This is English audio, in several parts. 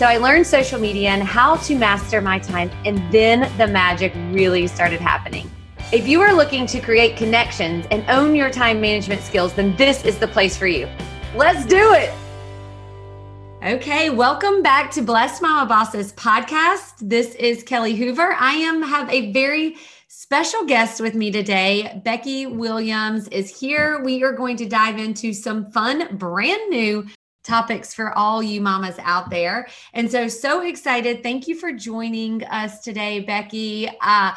so I learned social media and how to master my time, and then the magic really started happening. If you are looking to create connections and own your time management skills, then this is the place for you. Let's do it. Okay, welcome back to Blessed Mama Bosses podcast. This is Kelly Hoover. I am have a very special guest with me today. Becky Williams is here. We are going to dive into some fun, brand new topics for all you mamas out there. And so, so excited. Thank you for joining us today, Becky. Uh,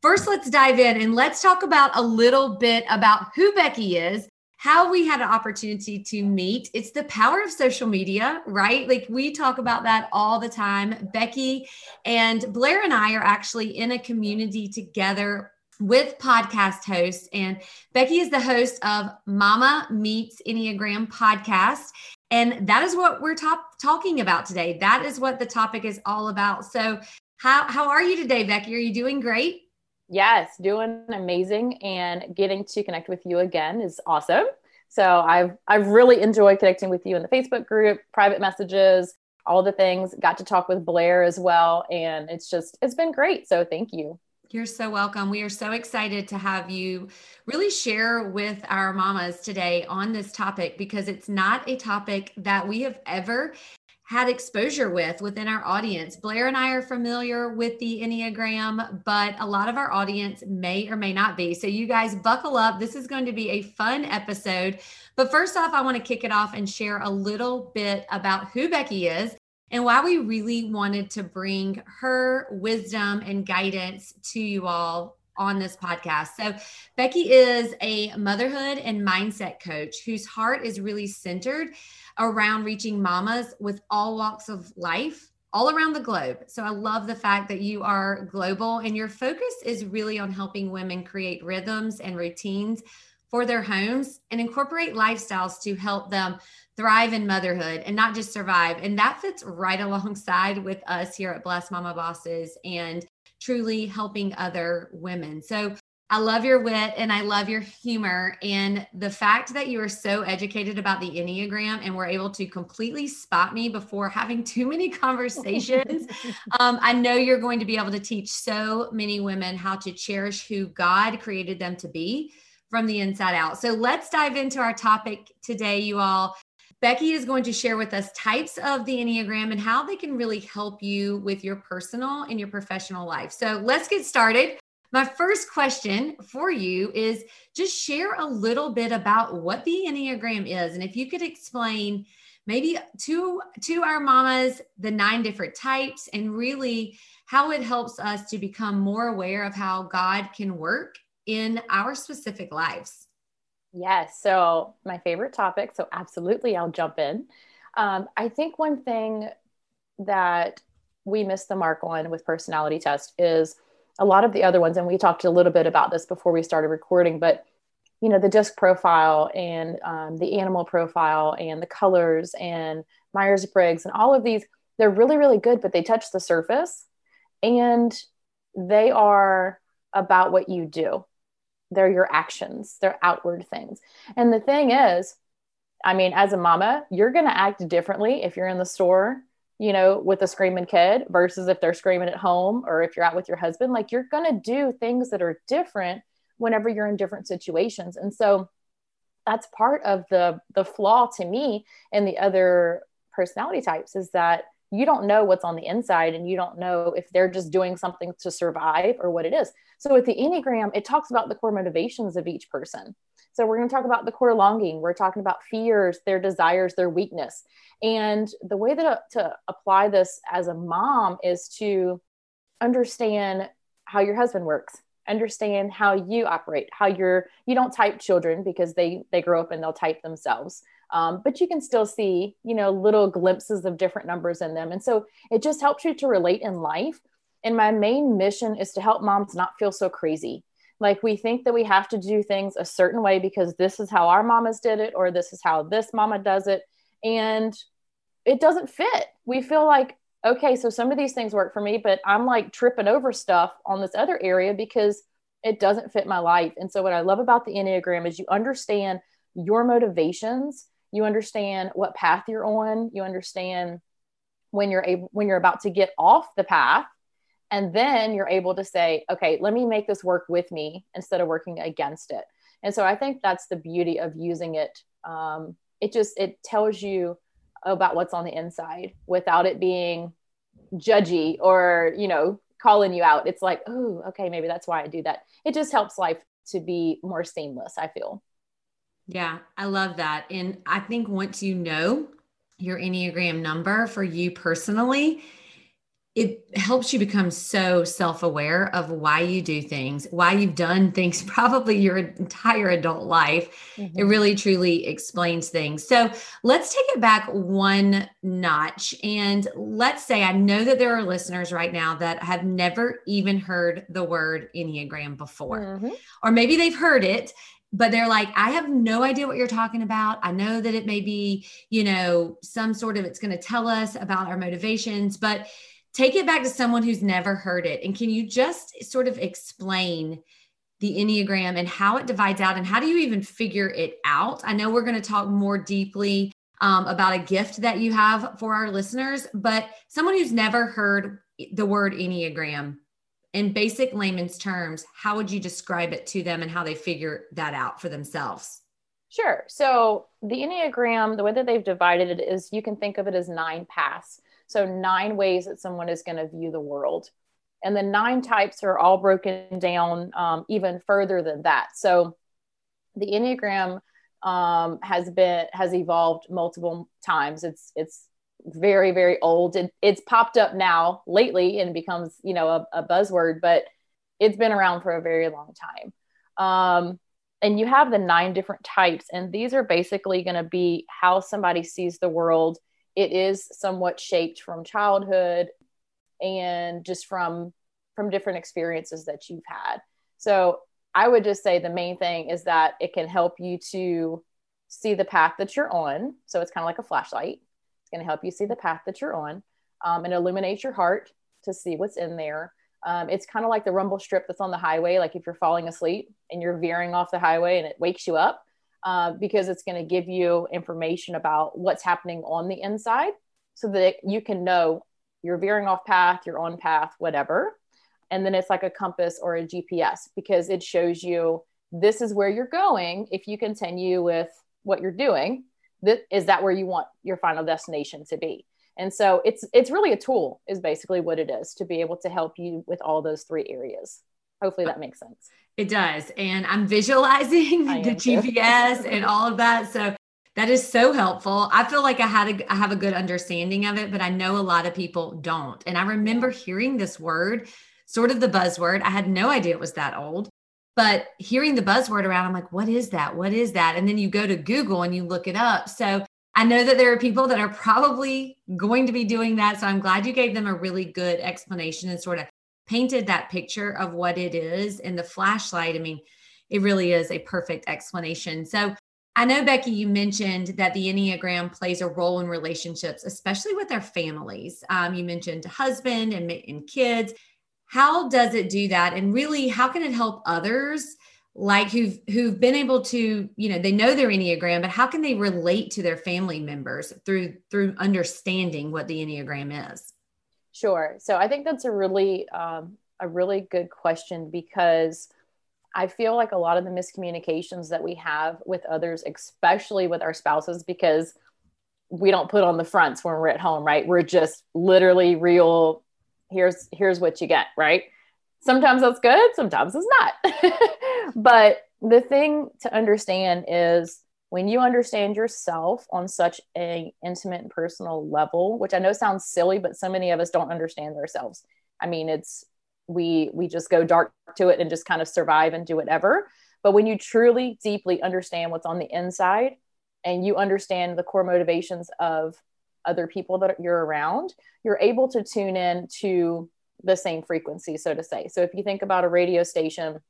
first, let's dive in and let's talk about a little bit about who Becky is. How we had an opportunity to meet. It's the power of social media, right? Like we talk about that all the time. Becky and Blair and I are actually in a community together with podcast hosts. And Becky is the host of Mama Meets Enneagram podcast. And that is what we're top, talking about today. That is what the topic is all about. So, how, how are you today, Becky? Are you doing great? Yes, doing amazing. And getting to connect with you again is awesome. So, I've, I've really enjoyed connecting with you in the Facebook group, private messages, all the things. Got to talk with Blair as well. And it's just, it's been great. So, thank you. You're so welcome. We are so excited to have you really share with our mamas today on this topic because it's not a topic that we have ever had exposure with within our audience. Blair and I are familiar with the Enneagram, but a lot of our audience may or may not be. So, you guys buckle up. This is going to be a fun episode. But first off, I want to kick it off and share a little bit about who Becky is and why we really wanted to bring her wisdom and guidance to you all on this podcast. So, Becky is a motherhood and mindset coach whose heart is really centered around reaching mamas with all walks of life all around the globe. So, I love the fact that you are global and your focus is really on helping women create rhythms and routines for their homes and incorporate lifestyles to help them thrive in motherhood and not just survive. And that fits right alongside with us here at Bless Mama Bosses and truly helping other women. So I love your wit and I love your humor. And the fact that you are so educated about the Enneagram and were able to completely spot me before having too many conversations, um, I know you're going to be able to teach so many women how to cherish who God created them to be from the inside out. So let's dive into our topic today, you all. Becky is going to share with us types of the Enneagram and how they can really help you with your personal and your professional life. So let's get started. My first question for you is just share a little bit about what the Enneagram is. And if you could explain maybe to, to our mamas the nine different types and really how it helps us to become more aware of how God can work in our specific lives. Yes. So, my favorite topic. So, absolutely, I'll jump in. Um, I think one thing that we miss the mark on with personality test is a lot of the other ones, and we talked a little bit about this before we started recording, but you know, the disc profile and um, the animal profile and the colors and Myers Briggs and all of these, they're really, really good, but they touch the surface and they are about what you do they're your actions. They're outward things. And the thing is i mean as a mama you're going to act differently if you're in the store you know with a screaming kid versus if they're screaming at home or if you're out with your husband. Like you're going to do things that are different whenever you're in different situations. And so that's part of the the flaw to me and the other personality types is that you don't know what's on the inside and you don't know if they're just doing something to survive or what it is. So with the Enneagram, it talks about the core motivations of each person. So we're going to talk about the core longing. We're talking about fears, their desires, their weakness. And the way that uh, to apply this as a mom is to understand how your husband works understand how you operate how you're you don't type children because they they grow up and they'll type themselves um, but you can still see you know little glimpses of different numbers in them. And so it just helps you to relate in life. And my main mission is to help moms not feel so crazy. Like we think that we have to do things a certain way because this is how our mamas did it or this is how this mama does it. And it doesn't fit. We feel like okay, so some of these things work for me, but I'm like tripping over stuff on this other area because it doesn't fit my life. And so, what I love about the Enneagram is you understand your motivations, you understand what path you're on, you understand when you're able when you're about to get off the path. And then you're able to say okay let me make this work with me instead of working against it. And so i think that's the beauty of using it. Um, it just it tells you about what's on the inside without it being judgy or you know calling you out. It's like oh okay maybe that's why i do that. It just helps life to be more seamless i feel yeah i love that and i think once you know your enneagram number for you personally it helps you become so self-aware of why you do things why you've done things probably your entire adult life mm-hmm. it really truly explains things so let's take it back one notch and let's say i know that there are listeners right now that have never even heard the word enneagram before mm-hmm. or maybe they've heard it but they're like i have no idea what you're talking about i know that it may be you know some sort of it's going to tell us about our motivations but take it back to someone who's never heard it. And can you just sort of explain the Enneagram and how it divides out and how do you even figure it out? I know we're going to talk more deeply um, about a gift that you have for our listeners, but someone who's never heard the word Enneagram in basic layman's terms, how would you describe it to them and how they figure that out for themselves? Sure. So the Enneagram, the way that they've divided it is you can think of it as nine paths. So, nine ways that someone is going to view the world. And the nine types are all broken down um, even further than that. So, the Enneagram um, has been has evolved multiple times. It's it's very very old. It, it's popped up now lately and becomes you know a, a, buzzword, but it's been around for a very long time. Um, and you have the nine different types, and these are basically going to be how somebody sees the world it is somewhat shaped from childhood and just from from different experiences that you've had so i would just say the main thing is that it can help you to see the path that you're on so it's kind of like a flashlight going to help you see the path that you're on um, and illuminate your heart to see what's in there um, it's kind of like the rumble strip that's on the highway like if you're falling asleep and you're veering off the highway and it wakes you up uh, because it's going to give you information about what's happening on the inside so that you can know you're veering off path, you're on path, whatever. And then it's like a compass or a GPS because it shows you this is where you're going if you continue with what you're doing. That, is that where you want your final destination to be? And so it's it's really a tool is basically what it is to be able to help you with all those three areas. Hopefully that makes sense. It does. And I'm visualizing the GPS and all of that. So that is so helpful. I feel like I had a, I have a good understanding of it, but I know a lot of people don't. And I remember hearing this word, sort of the buzzword. I had no idea it was that old, but hearing the buzzword around, I'm like, what is that? What is that? And then you go to Google and you look it up. So I know that there are people that are probably going to be doing that. So I'm glad you gave them a really good explanation and sort of painted that picture of what it is in the flashlight, I mean, it really is a perfect explanation. So I know, Becky, you mentioned that the Enneagram plays a role in relationships, especially with our families. Um, you mentioned husband and, and kids. How does it do that? And really, how can it help others? like who've who've been able to you know they know their enneagram but how can they relate to their family members through through understanding what the enneagram is Sure. So I think that's a really um, a really good question because I feel like a lot of the miscommunications that we have with others, especially with our spouses, because we don't put on the fronts when we're at home, right? We're just literally real. Here's here's what you get, right? Sometimes that's good, sometimes it's not. but the thing to understand is when you understand yourself on such a intimate and personal level, which I know sounds silly, but so many of us don't understand ourselves. I mean, it's we we just go dark to it and just kind of survive and do whatever. But when you truly deeply understand what's on the inside, and you understand the core motivations of other people that you're around, you're able to tune in to the same frequency, so to say. So if you think about a radio station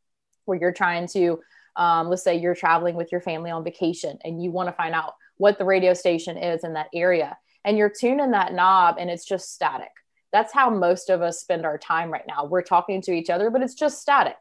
where you're trying to, um, let's say you're traveling with your family on vacation and you want to find out what the radio station is in that area, and you're tuning that knob and it's just static. That's how most of us spend our time right now. We're talking to each other, but it's just static.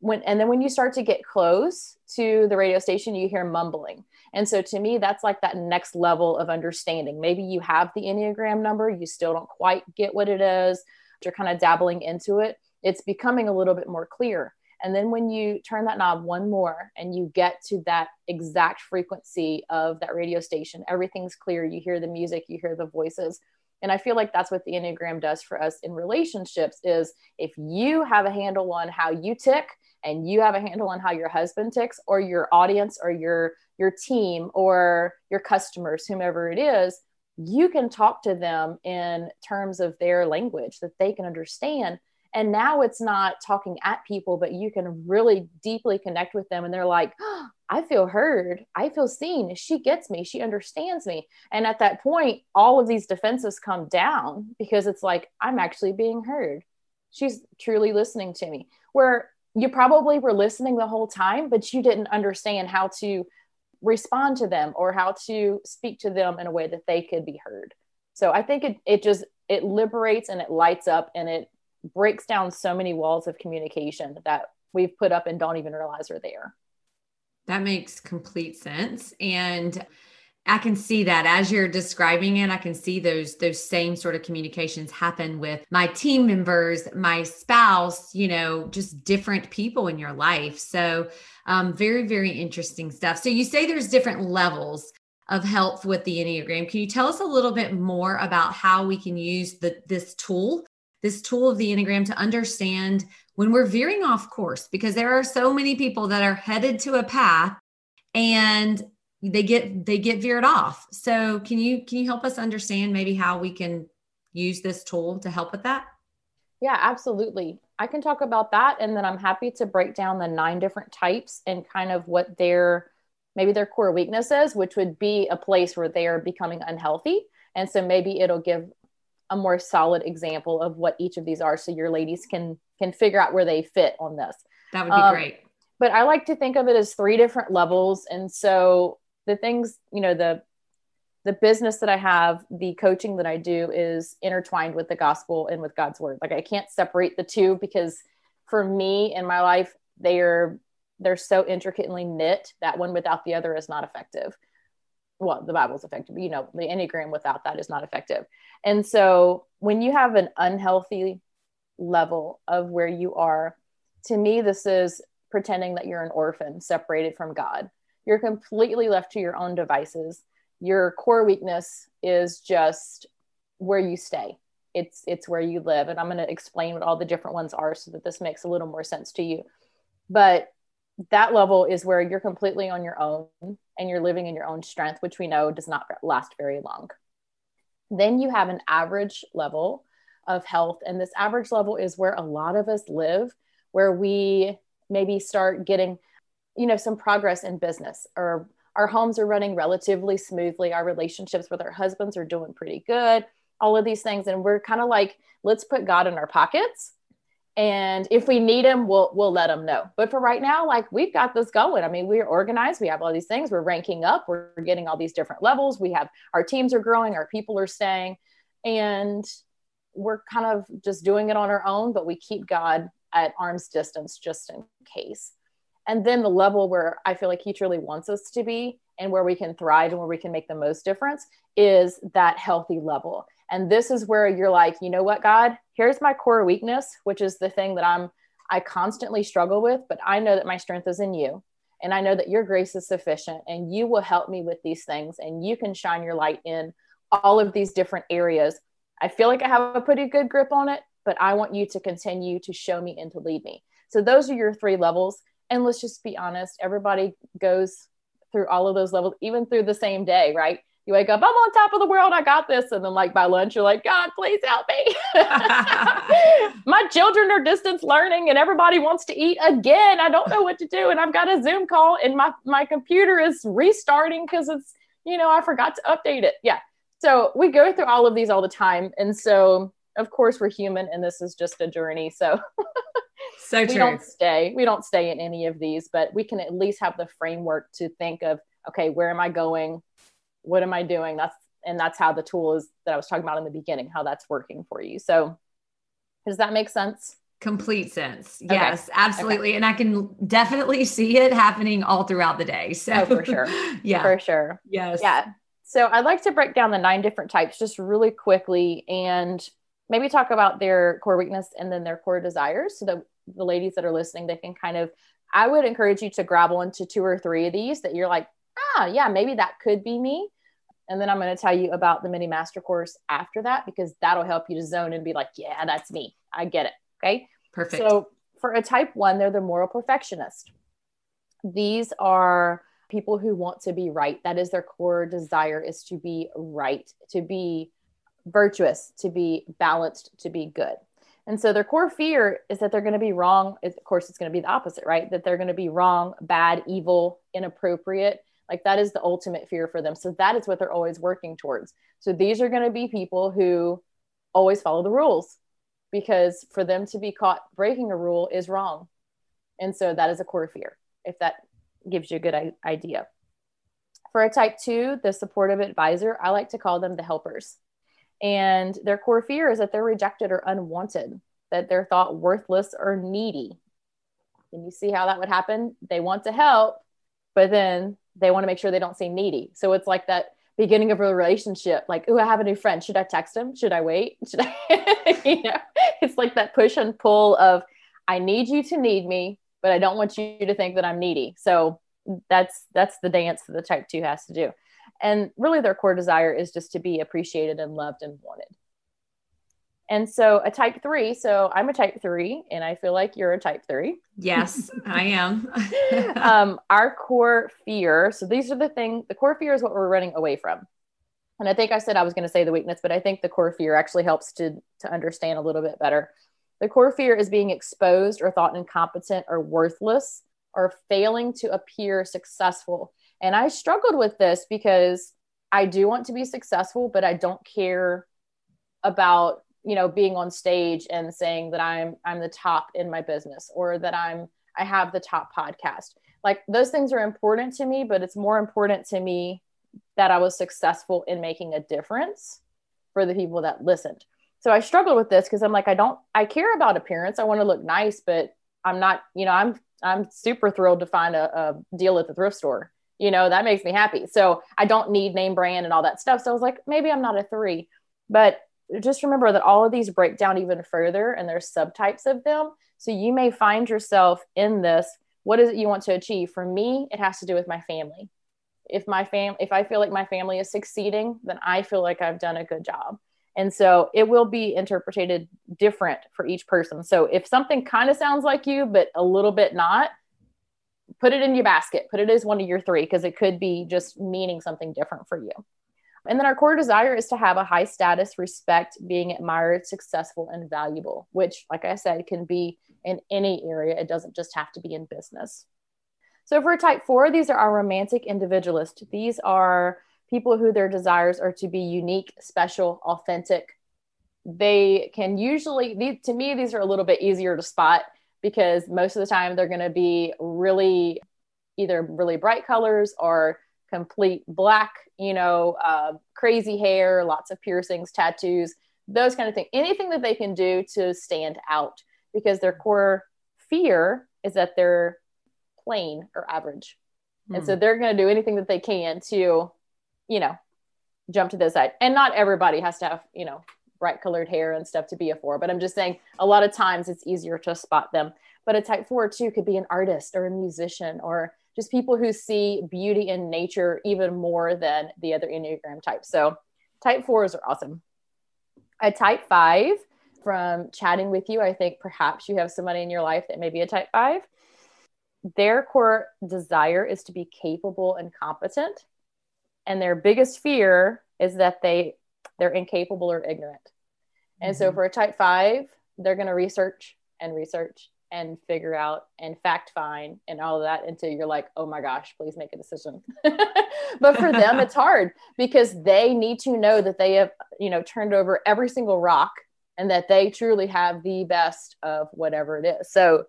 When, and then when you start to get close to the radio station, you hear mumbling and so to me, that's like that next level of understanding. Maybe you have the Enneagram number, you still don't quite get what it is, you're kind of dabbling into it. It's becoming a little bit more clear. And then when you turn that knob one more and you get to that exact frequency of that radio station, everything's clear. You hear the music, you hear the voices. And I feel like that's what the Enneagram does for us in relationships is if you have a handle on how you tick and you have a handle on how your husband ticks or your audience or your your team or your customers whomever it is you can talk to them in terms of their language that they can understand. And now it's not talking at people but you can really deeply connect with them and they're like oh, i feel heard. I feel seen. She gets me. She understands me. And at that point all of these defenses come down because it's like i'm actually being heard. She's truly listening to me. Where you probably were listening the whole time, but you didn't understand how to respond to them or how to speak to them in a way that they could be heard. So I think it, it just it liberates and it lights up and it breaks down so many walls of communication that we've put up and don't even realize are there. That makes complete sense. And I can see that as you're describing it, I can see those those same sort of communications happen with my team members, my spouse, you know, just different people in your life. So, um, very very interesting stuff. So you say there's different levels of health with the Enneagram. Can you tell us a little bit more about how we can use the this tool, this tool of the Enneagram to understand when we're veering off course? Because there are so many people that are headed to a path and they get they get veered off. So can you can you help us understand maybe how we can use this tool to help with that? Yeah absolutely. I can talk about that and then i'm happy to break down the nine different types and kind of what their maybe their core weaknesses which would be a place where they are becoming unhealthy. And so maybe it'll give a more solid example of what each of these are so your ladies can can figure out where they fit on this. That would be um, great. but i like to think of it as three different levels. And so the things you know the the business that i have the coaching that i do is intertwined with the gospel and with god's word. Like i can't separate the two because for me in my life they are they're so intricately knit that one without the other is not effective. Well the bible's effective you know the enneagram without that is not effective. And so when you have an unhealthy level of where you are to me this is pretending that you're an orphan separated from god you're completely left to your own devices. Your core weakness is just where you stay. It's it's where you live. And i'm going to explain what all the different ones are so that this makes a little more sense to you. But that level is where you're completely on your own and you're living in your own strength which we know does not last very long. Then you have an average level of health. And this average level is where a lot of us live where we maybe start getting you know some progress in business. Or our homes are running relatively smoothly. Our relationships with our husbands are doing pretty good all of these things. And we're kind of like let's put god in our pockets. And if we need him we'll we'll let him know. But for right now like we've got this going. I mean we're organized. We have all these things. We're ranking up. We're getting all these different levels. We have our teams are growing. Our people are staying. And we're kind of just doing it on our own but we keep god at arm's distance just in case and then the level where I feel like he truly wants us to be and where we can thrive and where we can make the most difference is that healthy level. And this is where you're like, you know what, God, here's my core weakness, which is the thing that I'm I constantly struggle with, but I know that my strength is in you. And I know that your grace is sufficient and you will help me with these things and you can shine your light in all of these different areas. I feel like I have a pretty good grip on it, but I want you to continue to show me and to lead me. So those are your three levels. And let's just be honest, everybody goes through all of those levels, even through the same day, right? You wake up, I'm on top of the world, I got this. And then, like, by lunch, you're like, God, please help me. My children are distance learning and everybody wants to eat again. I don't know what to do. And I've got a Zoom call and my, my computer is restarting because it's, you know, I forgot to update it. Yeah. So we go through all of these all the time. And so, of course, we're human and this is just a journey. So, so we don't stay. We don't stay in any of these, but we can at least have the framework to think of, okay, where am I going? What am I doing? That's and that's how the tool is that I was talking about in the beginning, how that's working for you. So does that make sense? Complete sense. Yes, okay. absolutely. Okay. And I can definitely see it happening all throughout the day. So oh, for sure. yeah. For sure. Yes. Yeah. So I'd like to break down the nine different types just really quickly and maybe talk about their core weakness and then their core desires so that the ladies that are listening, they can kind of, I would encourage you to grab onto two or three of these that you're like, ah, yeah, maybe that could be me. And then I'm going to tell you about the mini master course after that because that'll help you to zone and be like, yeah, that's me. I get it. Okay. Perfect. So for a type one, they're the moral perfectionist. These are people who want to be right. That is their core desire is to be right, to be virtuous, to be balanced, to be good. And so their core fear is that they're going to be wrong. Of course, it's going to be the opposite, right? That they're going to be wrong, bad, evil, inappropriate. Like that is the ultimate fear for them. So that is what they're always working towards. So these are going to be people who always follow the rules because for them to be caught breaking a rule is wrong. And so that is a core fear, if that gives you a good idea. For a type two, the supportive advisor, I like to call them the helpers. And their core fear is that they're rejected or unwanted, that they're thought worthless or needy. And you see how that would happen? They want to help, but then they want to make sure they don't seem needy. So it's like that beginning of a relationship, like, oh, I have a new friend. Should I text him? Should I wait? Should I? you know, it's like that push and pull of, I need you to need me, but I don't want you to think that I'm needy. So that's that's the dance that the type two has to do. And really, their core desire is just to be appreciated and loved and wanted. And so, a type three, so I'm a type three, and I feel like you're a type three. Yes, I am. um, our core fear, so these are the thing, the core fear is what we're running away from. And I think I said I was going to say the weakness, but I think the core fear actually helps to, to understand a little bit better. The core fear is being exposed or thought incompetent or worthless or failing to appear successful. And I struggled with this because I do want to be successful, but I don't care about, you know, being on stage and saying that I'm I'm the top in my business or that I'm I have the top podcast. Like those things are important to me, but it's more important to me that I was successful in making a difference for the people that listened. So I struggled with this because I'm like, I don't, I care about appearance. I want to look nice, but I'm not, you know, I'm, I'm super thrilled to find a, a deal at the thrift store you know that makes me happy. So i don't need name brand and all that stuff. So i was like maybe i'm not a three but just remember that all of these break down even further and there's subtypes of them. So you may find yourself in this what is it you want to achieve? For me it has to do with my family. If my fam if i feel like my family is succeeding then i feel like i've done a good job. And so it will be interpreted different for each person. So if something kind of sounds like you but a little bit not put it in your basket, put it as one of your three because it could be just meaning something different for you. And then our core desire is to have a high status, respect, being admired, successful, and valuable, which, like I said, can be in any area. It doesn't just have to be in business. So for type four, these are our romantic individualists. These are people who their desires are to be unique, special, authentic. They can usually, to me, these are a little bit easier to spot because most of the time they're going to be really either really bright colors or complete black, you know, uh, crazy hair, lots of piercings, tattoos, those kind of things. Anything that they can do to stand out because their core fear is that they're plain or average. Hmm. And so hmm. they're going to do anything that they can to, you know, jump to this side. And not everybody has to have, you know, bright colored hair and stuff to be a four. But I'm just saying a lot of times it's easier to spot them. But a type four too could be an artist or a musician or just people who see beauty in nature even more than the other Enneagram types. So type fours are awesome. A type five, from chatting with you, I think perhaps you have somebody in your life that may be a type five. Their core desire is to be capable and competent. And their biggest fear is that they they're incapable or ignorant. And mm-hmm. so for a type five, they're going to research and research and figure out and fact find and all of that until you're like, oh my gosh, please make a decision. but for them, it's hard because they need to know that they have, you know, turned over every single rock and that they truly have the best of whatever it is. So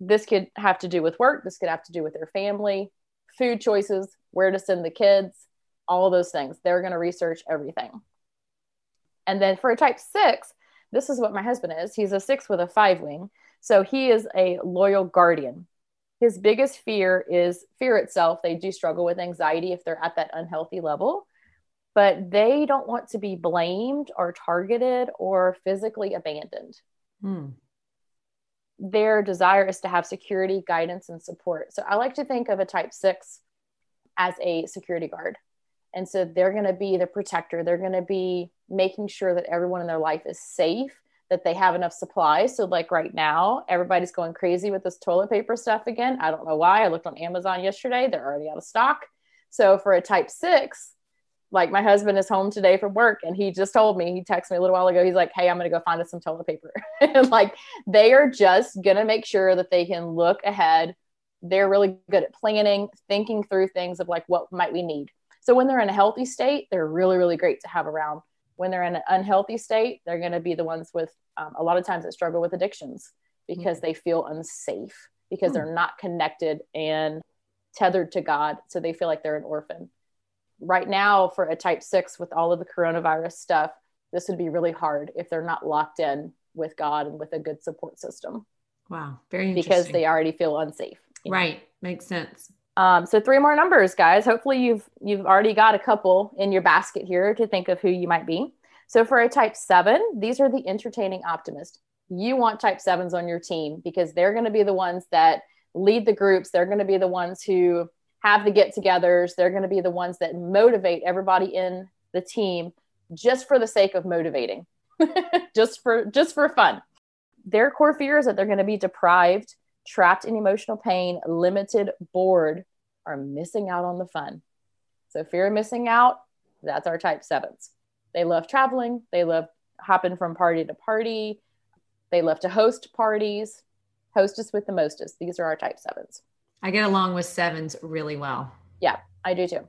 this could have to do with work, this could have to do with their family, food choices, where to send the kids, all those things. They're going to research everything. And then for a type six, this is what my husband is. He's a six with a five wing. So he is a loyal guardian. His biggest fear is fear itself. They do struggle with anxiety if they're at that unhealthy level, but they don't want to be blamed or targeted or physically abandoned. Hmm. Their desire is to have security, guidance, and support. So I like to think of a type six as a security guard. And so they're going to be the protector. They're going to be making sure that everyone in their life is safe that they have enough supplies. So, like right now, everybody's going crazy with this toilet paper stuff again. I don't know why. I looked on Amazon yesterday, they're already out of stock. So, for a type six, like my husband is home today from work and he just told me, he texted me a little while ago, he's like, Hey, I'm going to go find us some toilet paper. and like they are just going to make sure that they can look ahead. They're really good at planning, thinking through things of like, what might we need? So, when they're in a healthy state, they're really, really great to have around when they're in an unhealthy state, they're going to be the ones with um, a lot of times that struggle with addictions because mm-hmm. they feel unsafe because mm-hmm. they're not connected and tethered to God. So they feel like they're an orphan. Right now, for a type six with all of the coronavirus stuff, this would be really hard if they're not locked in with God and with a good support system. Wow, very interesting. because they already feel unsafe. Right, makes sense. Um, so three more numbers, guys. Hopefully you've you've already got a couple in your basket here to think of who you might be. So for a type seven, these are the entertaining optimist. You want type sevens on your team because they're going to be the ones that lead the groups. They're going to be the ones who have the get-togethers. They're going to be the ones that motivate everybody in the team just for the sake of motivating, just for just for fun. Their core fear is that they're going to be deprived trapped in emotional pain, limited, bored, are missing out on the fun. So, fear of missing out, that's our type sevens. They love traveling, they love hopping from party to party, they love to host parties, hostess with the mostest. These are our type sevens. I get along with sevens really well. Yeah, I do too.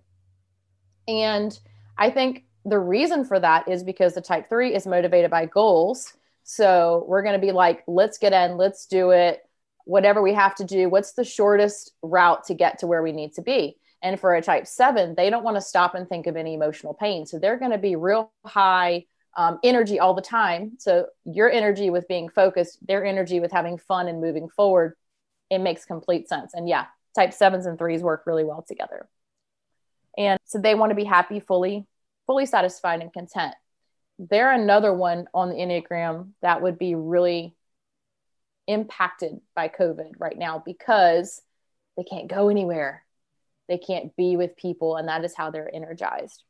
And I think the reason for that is because the type three is motivated by goals. So we're going to be like, let's get in, let's do it whatever we have to do what's the shortest route to get to where we need to be? And for a type 7 they don't want to stop and think of any emotional pain. So they're going to be real high um, energy all the time. So your energy with being focused their energy with having fun and moving forward it makes complete sense. And yeah type 7s and 3s work really well together. And so they want to be happy fully fully satisfied and content. They're another one on the enneagram that would be really impacted by COVID right now because they can't go anywhere. They can't be with people, and that is how they're energized.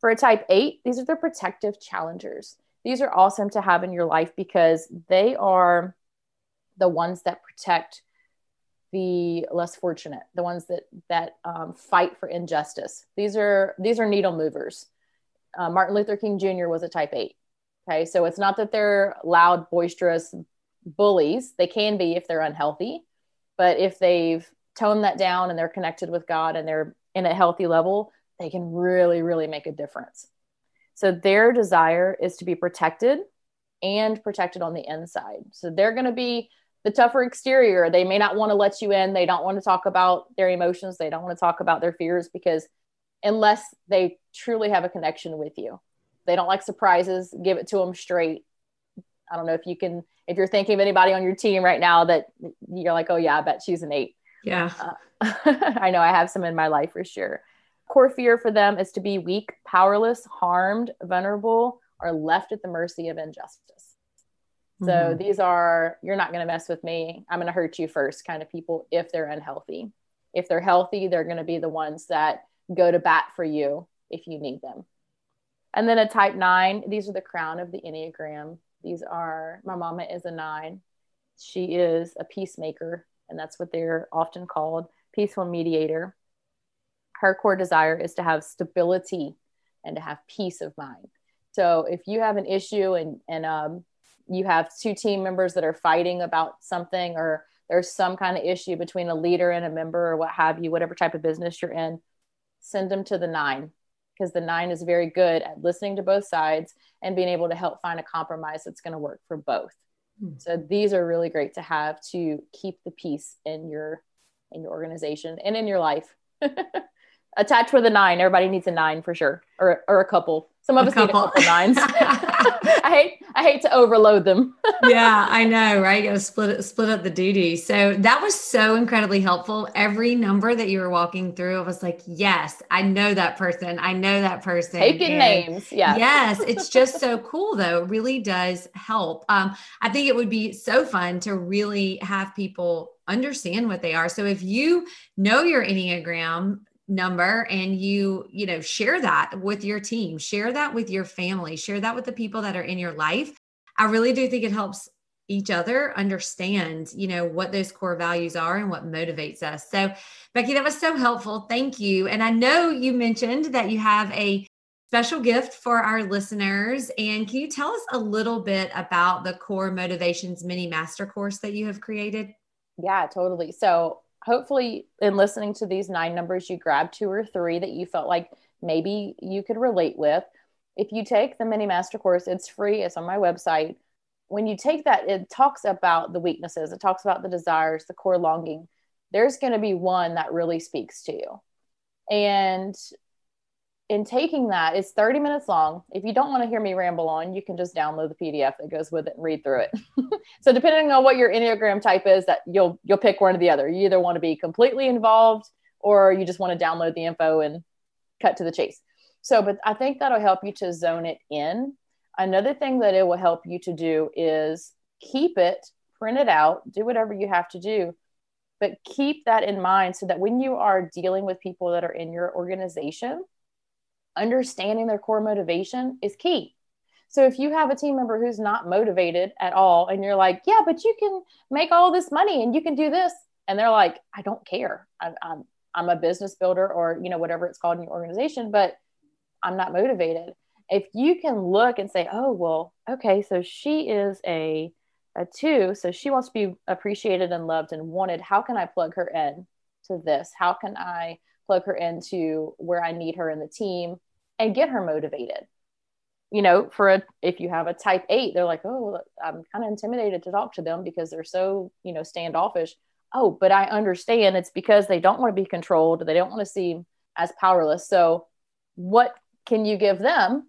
For a type eight, these are the protective challengers. These are awesome to have in your life because they are the ones that protect the less fortunate, the ones that that um, fight for injustice. These are these are needle movers. Uh, Martin Luther King Jr. was a type eight. Okay, so it's not that they're loud, boisterous, bullies. They can be if they're unhealthy, but if they've toned that down and they're connected with God and they're in a healthy level, they can really, really make a difference. So their desire is to be protected and protected on the inside. So they're going to be the tougher exterior. They may not want to let you in. They don't want to talk about their emotions. They don't want to talk about their fears because unless they truly have a connection with you, they don't like surprises. Give it to them straight. I don't know if you can if you're thinking of anybody on your team right now that you're like, oh yeah, I bet she's an eight. Yeah. Uh, I know I have some in my life for sure. Core fear for them is to be weak, powerless, harmed, vulnerable, or left at the mercy of injustice. So mm-hmm. these are, you're not going to mess with me. I'm going to hurt you first kind of people if they're unhealthy. If they're healthy, they're going to be the ones that go to bat for you if you need them. And then a type nine, these are the crown of the Enneagram. These are my mama is a nine. She is a peacemaker, and that's what they're often called peaceful mediator. Her core desire is to have stability and to have peace of mind. So if you have an issue and, and um, you have two team members that are fighting about something, or there's some kind of issue between a leader and a member, or what have you, whatever type of business you're in, send them to the nine because the nine is very good at listening to both sides and being able to help find a compromise that's going to work for both. Mm. So these are really great to have to keep the peace in your in your organization and in your life. Attached with a nine, everybody needs a nine for sure, or or a couple. Some of a us couple. need a couple nines. I hate I hate to overload them. yeah, I know, right? You got to split split up the duty. So that was so incredibly helpful. Every number that you were walking through, I was like, yes, I know that person. I know that person. Taking names, yeah. Yes, it's just so cool though. It really does help. Um, I think it would be so fun to really have people understand what they are. So if you know your Enneagram, number and you you know share that with your team share that with your family share that with the people that are in your life. I really do think it helps each other understand you know what those core values are and what motivates us. So becky that was so helpful. Thank you. And i know you mentioned that you have a special gift for our listeners. And can you tell us a little bit about the core motivations mini master course that you have created? Yeah totally. So hopefully in listening to these nine numbers you grab two or three that you felt like maybe you could relate with. If you take the mini master course it's free it's on my website. When you take that it talks about the weaknesses it talks about the desires the core longing. There's going to be one that really speaks to you. And in taking that, it's 30 minutes long. If you don't want to hear me ramble on, you can just download the PDF that goes with it and read through it. so depending on what your Enneagram type is, that you'll you'll pick one or the other. You either want to be completely involved or you just want to download the info and cut to the chase. So, but I think that'll help you to zone it in. Another thing that it will help you to do is keep it, print it out, do whatever you have to do, but keep that in mind so that when you are dealing with people that are in your organization, understanding their core motivation is key. So if you have a team member who's not motivated at all and you're like, yeah, but you can make all this money and you can do this. And they're like, I don't care. I'm, I'm, I'm a business builder or, you know, whatever it's called in your organization, but I'm not motivated. If you can look and say, oh, well, okay, so she is a, a two, so she wants to be appreciated and loved and wanted. How can I plug her in to this? How can I plug her into where I need her in the team? And get her motivated. You know for a if you have a type 8 they're like oh i'm kind of intimidated to talk to them because they're so you know standoffish. Oh but i understand it's because they don't want to be controlled they don't want to seem as powerless so what can you give them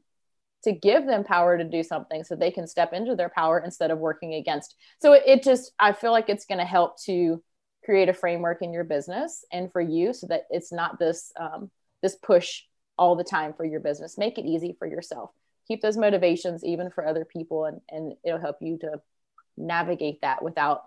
to give them power to do something so they can step into their power instead of working against? So it, it just i feel like it's going to help to create a framework in your business and for you so that it's not this um, this push all the time for your business. Make it easy for yourself. Keep those motivations even for other people and, and it'll help you to navigate that without,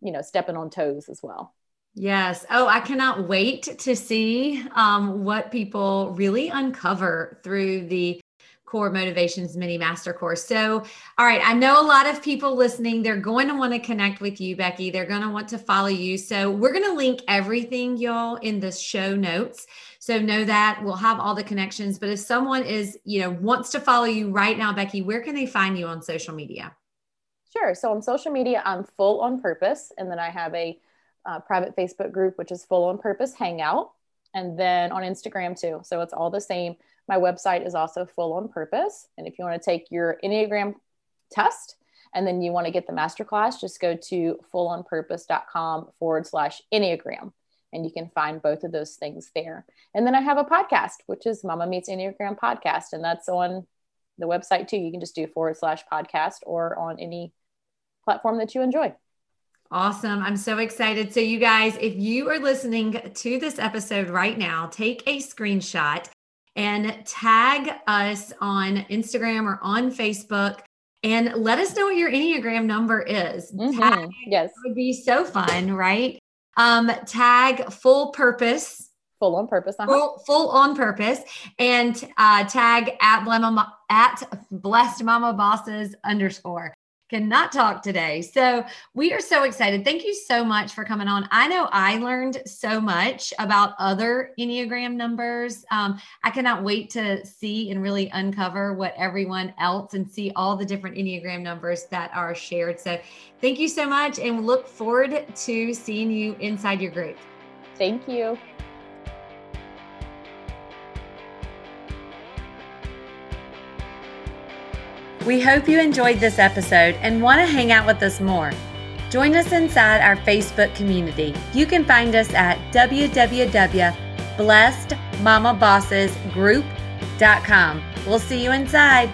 you know, stepping on toes as well. Yes. Oh, I cannot wait to see um, what people really uncover through the core motivations mini master course. So, all right, I know a lot of people listening, they're going to want to connect with you, Becky. They're going to want to follow you. So, we're going to link everything, y'all, in the show notes. So, know that we'll have all the connections. But if someone is, you know, wants to follow you right now, Becky, where can they find you on social media? Sure. So, on social media, I'm full on purpose. And then I have a uh, private Facebook group, which is full on purpose hangout. And then on Instagram too. So, it's all the same my website is also full on purpose. And if you want to take your Enneagram test and then you want to get the masterclass, just go to fullonpurpose.com forward slash Enneagram. And you can find both of those things there. And then I have a podcast, which is Mama Meets Enneagram podcast. And that's on the website too. You can just do forward slash podcast or on any platform that you enjoy. Awesome. I'm so excited. So, you guys, if you are listening to this episode right now, take a screenshot and tag us on Instagram or on Facebook and let us know what your Enneagram number is. Mm-hmm. Tag, yes. would be so fun, right? Um, tag full purpose. Full on purpose. Uh-huh. Full, full on purpose. And uh, tag at, at blessed mama bosses underscore cannot talk today. So we are so excited. Thank you so much for coming on. I know I learned so much about other Enneagram numbers. Um, I cannot wait to see and really uncover what everyone else and see all the different Enneagram numbers that are shared. So thank you so much and look forward to seeing you inside your group. Thank you. We hope you enjoyed this episode and want to hang out with us more. Join us inside our Facebook community. You can find us at www.blessedmamabossesgroup.com. We'll see you inside.